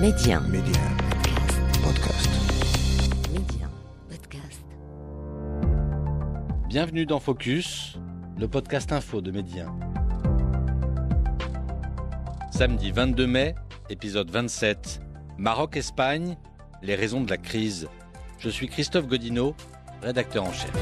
Média. Média. Podcast. Média. Podcast. Bienvenue dans Focus, le podcast info de Média. Samedi 22 mai, épisode 27. Maroc-Espagne, les raisons de la crise. Je suis Christophe Godino, rédacteur en chef.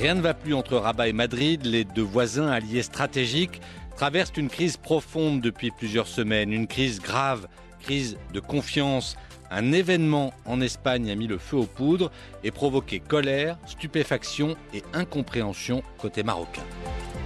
Rien ne va plus entre Rabat et Madrid, les deux voisins alliés stratégiques traversent une crise profonde depuis plusieurs semaines, une crise grave, crise de confiance. Un événement en Espagne a mis le feu aux poudres et provoqué colère, stupéfaction et incompréhension côté marocain.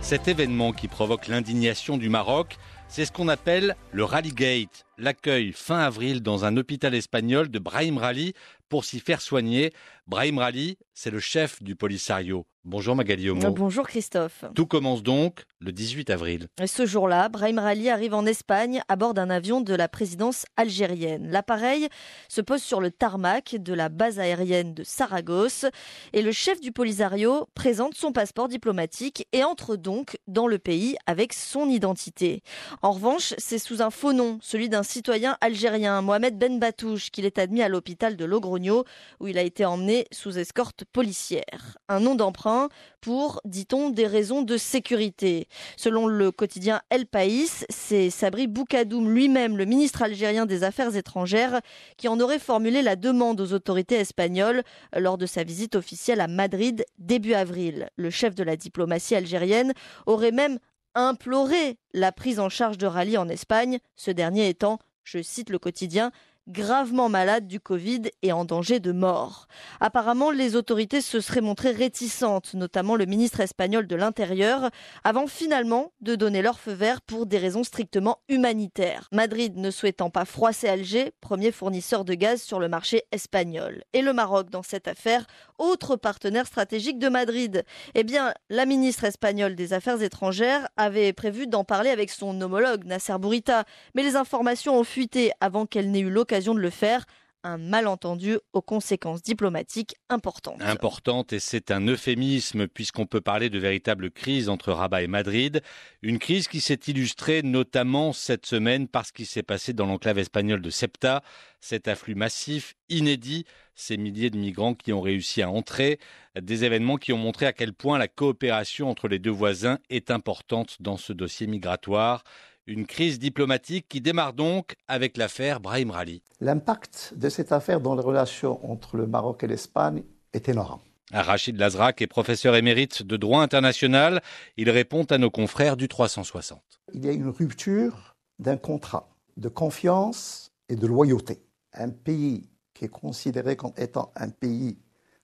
Cet événement qui provoque l'indignation du Maroc, c'est ce qu'on appelle le Rallygate, l'accueil fin avril dans un hôpital espagnol de Brahim Rally pour s'y faire soigner. Brahim Rally, c'est le chef du Polisario. Bonjour Magali Homo. Bonjour Christophe. Tout commence donc le 18 avril. Et Ce jour-là, Brahim Rali arrive en Espagne à bord d'un avion de la présidence algérienne. L'appareil se pose sur le tarmac de la base aérienne de Saragosse et le chef du Polisario présente son passeport diplomatique et entre donc dans le pays avec son identité. En revanche, c'est sous un faux nom, celui d'un citoyen algérien, Mohamed Ben Batouche, qu'il est admis à l'hôpital de Logrogno où il a été emmené sous escorte policière. Un nom d'emprunt pour, dit-on, des raisons de sécurité. Selon le quotidien El País, c'est Sabri Boukadoum lui-même, le ministre algérien des Affaires étrangères, qui en aurait formulé la demande aux autorités espagnoles lors de sa visite officielle à Madrid début avril. Le chef de la diplomatie algérienne aurait même imploré la prise en charge de Rally en Espagne, ce dernier étant, je cite le quotidien, gravement malade du Covid et en danger de mort. Apparemment, les autorités se seraient montrées réticentes, notamment le ministre espagnol de l'Intérieur, avant finalement de donner leur feu vert pour des raisons strictement humanitaires. Madrid ne souhaitant pas froisser Alger, premier fournisseur de gaz sur le marché espagnol. Et le Maroc dans cette affaire, autre partenaire stratégique de Madrid. Eh bien, la ministre espagnole des Affaires étrangères avait prévu d'en parler avec son homologue Nasser Bourita, mais les informations ont fuité avant qu'elle n'ait eu l'occasion de le faire. Un malentendu aux conséquences diplomatiques importantes. Importante et c'est un euphémisme puisqu'on peut parler de véritable crise entre Rabat et Madrid. Une crise qui s'est illustrée notamment cette semaine par ce qui s'est passé dans l'enclave espagnole de Ceuta. Cet afflux massif, inédit, ces milliers de migrants qui ont réussi à entrer, des événements qui ont montré à quel point la coopération entre les deux voisins est importante dans ce dossier migratoire. Une crise diplomatique qui démarre donc avec l'affaire Brahim Rally. L'impact de cette affaire dans les relations entre le Maroc et l'Espagne est énorme. Rachid Lazrak est professeur émérite de droit international. Il répond à nos confrères du 360. Il y a une rupture d'un contrat de confiance et de loyauté. Un pays qui est considéré comme étant un pays,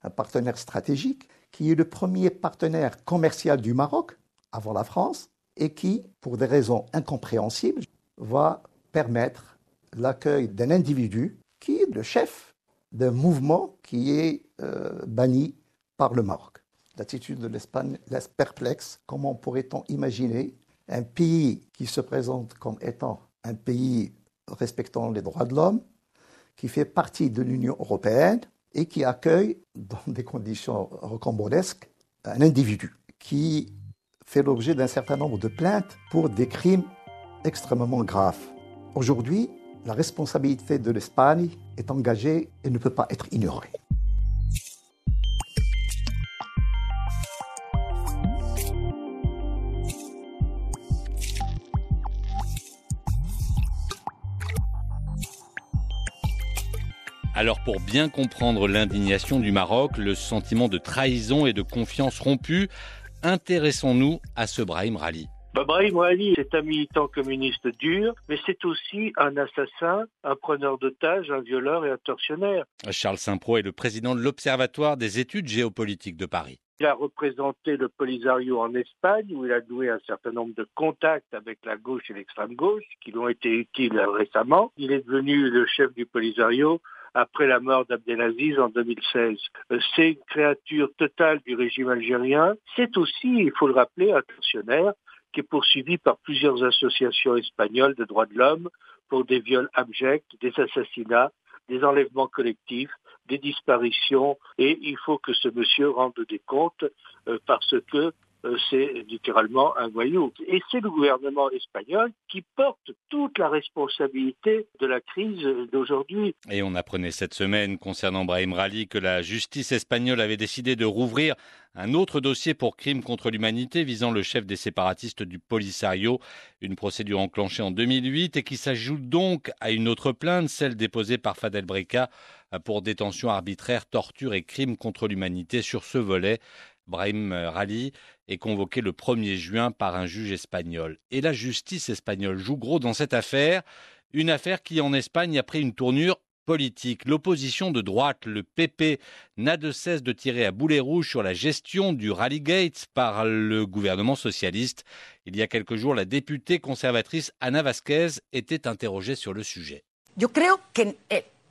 un partenaire stratégique, qui est le premier partenaire commercial du Maroc avant la France, et qui, pour des raisons incompréhensibles, va permettre l'accueil d'un individu qui est le chef d'un mouvement qui est euh, banni par le Maroc. L'attitude de l'Espagne laisse perplexe. Comment pourrait-on imaginer un pays qui se présente comme étant un pays respectant les droits de l'homme, qui fait partie de l'Union européenne et qui accueille, dans des conditions rocambolesques, un individu qui fait l'objet d'un certain nombre de plaintes pour des crimes extrêmement graves. Aujourd'hui, la responsabilité de l'Espagne est engagée et ne peut pas être ignorée. Alors pour bien comprendre l'indignation du Maroc, le sentiment de trahison et de confiance rompue, intéressons-nous à ce Brahim Rally. Bah, Brahim Rali est un militant communiste dur, mais c'est aussi un assassin, un preneur d'otages, un violeur et un tortionnaire. Charles Saint-Pro est le président de l'Observatoire des études géopolitiques de Paris. Il a représenté le Polisario en Espagne, où il a noué un certain nombre de contacts avec la gauche et l'extrême gauche, qui lui ont été utiles récemment. Il est devenu le chef du Polisario après la mort d'Abdelaziz en 2016. Euh, C'est une créature totale du régime algérien. C'est aussi, il faut le rappeler, un tortionnaire qui est poursuivi par plusieurs associations espagnoles de droits de l'homme pour des viols abjects, des assassinats, des enlèvements collectifs, des disparitions. Et il faut que ce monsieur rende des comptes euh, parce que c'est littéralement un voyou. Et c'est le gouvernement espagnol qui porte toute la responsabilité de la crise d'aujourd'hui. Et on apprenait cette semaine concernant Brahim Rali que la justice espagnole avait décidé de rouvrir un autre dossier pour crime contre l'humanité visant le chef des séparatistes du Polisario, une procédure enclenchée en 2008 et qui s'ajoute donc à une autre plainte, celle déposée par Fadel Breca pour détention arbitraire, torture et crime contre l'humanité. Sur ce volet, Brahim Rali est convoqué le 1er juin par un juge espagnol. Et la justice espagnole joue gros dans cette affaire, une affaire qui en Espagne a pris une tournure politique. L'opposition de droite, le PP, n'a de cesse de tirer à boulet rouge sur la gestion du Rally Gates par le gouvernement socialiste. Il y a quelques jours, la députée conservatrice Ana Vasquez était interrogée sur le sujet. Je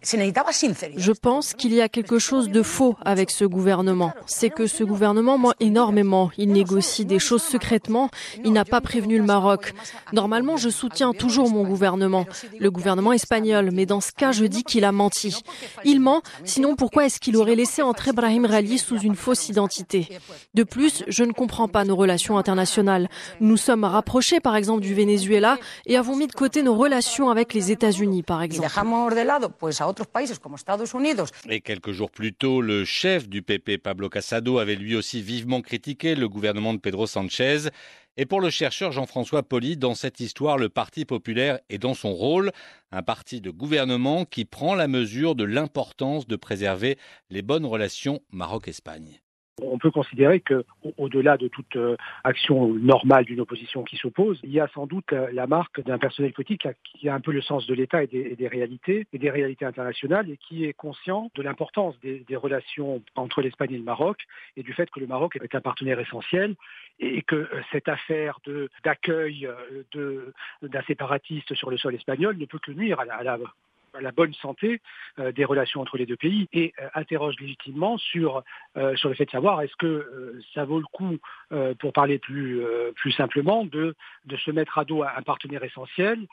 je pense qu'il y a quelque chose de faux avec ce gouvernement. C'est que ce gouvernement ment énormément. Il négocie des choses secrètement. Il n'a pas prévenu le Maroc. Normalement, je soutiens toujours mon gouvernement, le gouvernement espagnol. Mais dans ce cas, je dis qu'il a menti. Il ment. Sinon, pourquoi est-ce qu'il aurait laissé entrer Brahim Rali sous une fausse identité? De plus, je ne comprends pas nos relations internationales. Nous sommes rapprochés, par exemple, du Venezuela et avons mis de côté nos relations avec les États-Unis, par exemple. Et quelques jours plus tôt, le chef du PP, Pablo Casado, avait lui aussi vivement critiqué le gouvernement de Pedro Sanchez. Et pour le chercheur Jean-François Poli, dans cette histoire, le Parti populaire est dans son rôle, un parti de gouvernement qui prend la mesure de l'importance de préserver les bonnes relations Maroc-Espagne. On peut considérer que, au-delà de toute euh, action normale d'une opposition qui s'oppose, il y a sans doute euh, la marque d'un personnel politique qui a un peu le sens de l'État et, des, réalités et des réalités internationales et qui est conscient de l'importance des, relations entre l'Espagne et le Maroc et du fait que le Maroc est un partenaire essentiel et que euh, cette affaire d'accueil d'un séparatiste sur le sol espagnol ne peut que nuire à la, la bonne santé euh, des relations entre les deux pays et euh, interroge légitimement sur, euh, sur le fait de savoir est-ce que ça vaut le coup, pour parler plus, plus simplement, de, de se mettre à dos un partenaire essentiel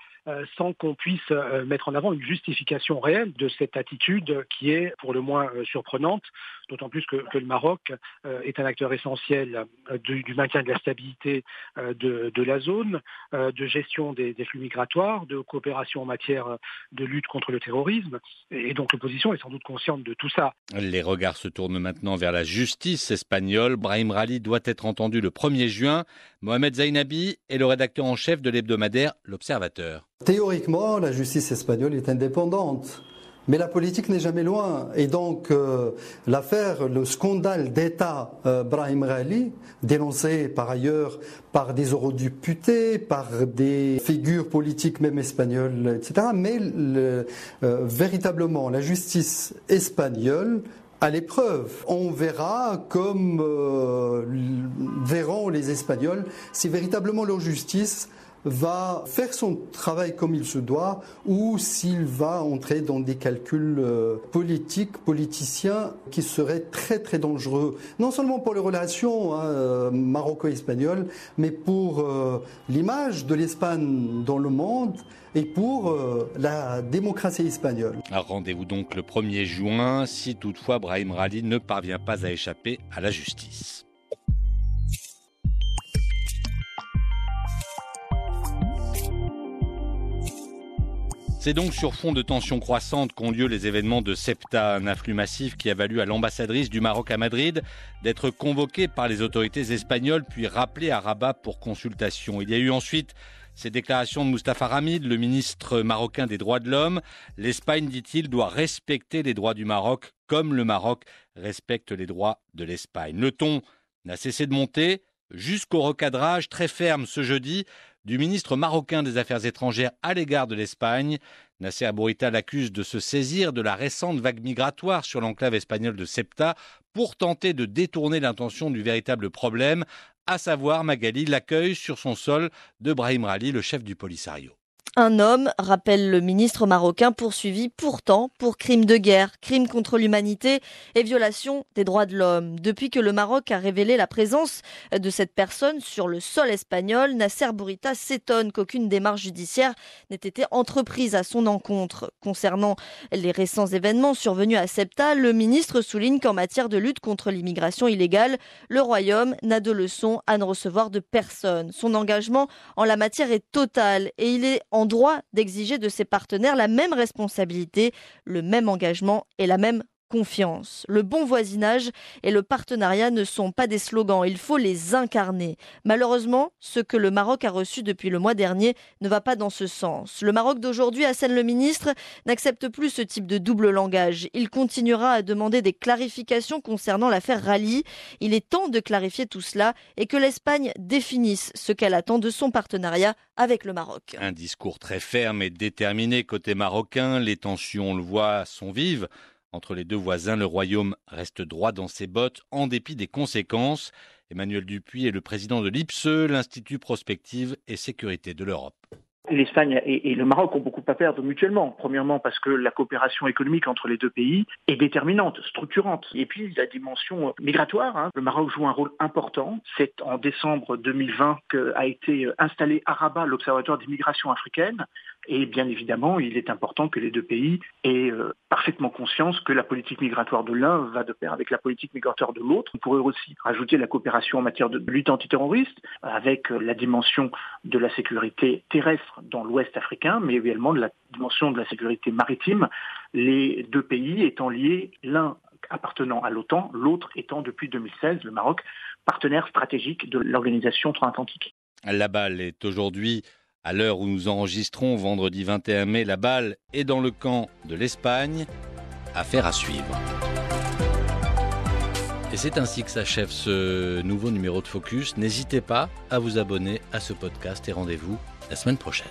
sans qu'on puisse mettre en avant une justification réelle de cette attitude qui est pour le moins surprenante, d'autant plus que, que, le Maroc est un acteur essentiel du, maintien de la stabilité de, de la zone, de gestion des, des flux migratoires, de coopération en matière de lutte contre le terrorisme. Et donc l'opposition est sans doute consciente de tout ça. Les regards se tournent maintenant vers la justice espagnole. Brahim Rali doit être entendu le 1er juin. Mohamed Zainabi est le rédacteur en chef de l'hebdomadaire L'Observateur. Théoriquement, la justice espagnole est indépendante. Mais la politique n'est jamais loin. Et donc, euh, l'affaire, le scandale d'État euh, Brahim Rali, dénoncé par ailleurs par des eurodéputés, par des figures politiques même espagnoles, etc. Mais euh, véritablement, la justice espagnole à l'épreuve. On verra comme verront les Espagnols si véritablement leur justice va faire son travail comme il se doit ou s'il va entrer dans des calculs euh, politiques, politiciens qui seraient très très dangereux, non seulement pour les relations hein, euh, maroco-espagnoles, mais pour euh, l'image de l'Espagne dans le monde et pour la démocratie espagnole. Rendez-vous donc le 1er juin si toutefois Brahim Rali ne parvient pas à échapper à la justice. C'est donc sur fond de tensions croissantes qu'ont lieu les événements de SEPTA, un afflux massif qui a valu à l'ambassadrice du Maroc à Madrid d'être convoquée par les autorités espagnoles puis rappelée à Rabat pour consultation. Il y a eu ensuite ces déclarations de Mustafa Ramid, le ministre marocain des droits de l'homme. L'Espagne, dit-il, doit respecter les droits du Maroc comme le Maroc respecte les droits de l'Espagne. Le ton n'a cessé de monter jusqu'au recadrage très ferme ce jeudi du ministre marocain des Affaires étrangères à l'égard de l'Espagne. Nasser Bourita l'accuse de se saisir de la récente vague migratoire sur l'enclave espagnole de Ceuta pour tenter de détourner l'intention du véritable problème, à savoir Magali l'accueil sur son sol de Brahim Rali, le chef du Polisario. Un homme, rappelle le ministre marocain, poursuivi pourtant pour crimes de guerre, crimes contre l'humanité et violation des droits de l'homme. Depuis que le Maroc a révélé la présence de cette personne sur le sol espagnol, Nasser Bourita s'étonne qu'aucune démarche judiciaire n'ait été entreprise à son encontre. Concernant les récents événements survenus à Septa, le ministre souligne qu'en matière de lutte contre l'immigration illégale, le Royaume n'a de leçons à ne recevoir de personne. Son engagement en la matière est total et il est en en droit d'exiger de ses partenaires la même responsabilité, le même engagement et la même confiance. Le bon voisinage et le partenariat ne sont pas des slogans, il faut les incarner. Malheureusement, ce que le Maroc a reçu depuis le mois dernier ne va pas dans ce sens. Le Maroc d'aujourd'hui, Hassan le ministre, n'accepte plus ce type de double langage. Il continuera à demander des clarifications concernant l'affaire Rallye. Il est temps de clarifier tout cela et que l'Espagne définisse ce qu'elle attend de son partenariat avec le Maroc. Un discours très ferme et déterminé côté marocain. Les tensions, on le voit, sont vives. Entre les deux voisins, le Royaume reste droit dans ses bottes en dépit des conséquences. Emmanuel Dupuis est le président de l'IPSE, l'Institut Prospective et Sécurité de l'Europe. L'Espagne et, le Maroc ont beaucoup à perdre mutuellement. Premièrement parce que la coopération économique entre les deux pays est déterminante, structurante. Et puis la dimension migratoire. Hein. Le Maroc joue un rôle important. C'est en décembre 2020 qu'a été installé à Rabat l'Observatoire d'immigration africaine. Et bien évidemment, il est important que les deux pays aient euh, parfaitement conscience que la politique migratoire de l'un va de pair avec la politique migratoire de l'autre. On pourrait aussi rajouter la coopération en matière de lutte antiterroriste, avec euh, la dimension de la sécurité terrestre dans l'Ouest africain, mais également de la dimension de la sécurité maritime, les deux pays étant liés l'un appartenant à l'OTAN, l'autre étant depuis 2016, le Maroc, partenaire stratégique de l'organisation transatlantique. La balle est aujourd'hui à l'heure où nous enregistrons, vendredi 21 mai, la balle est dans le camp de l'Espagne. Affaire à suivre. Et c'est ainsi que s'achève ce nouveau numéro de Focus. N'hésitez pas à vous abonner à ce podcast et rendez-vous la semaine prochaine.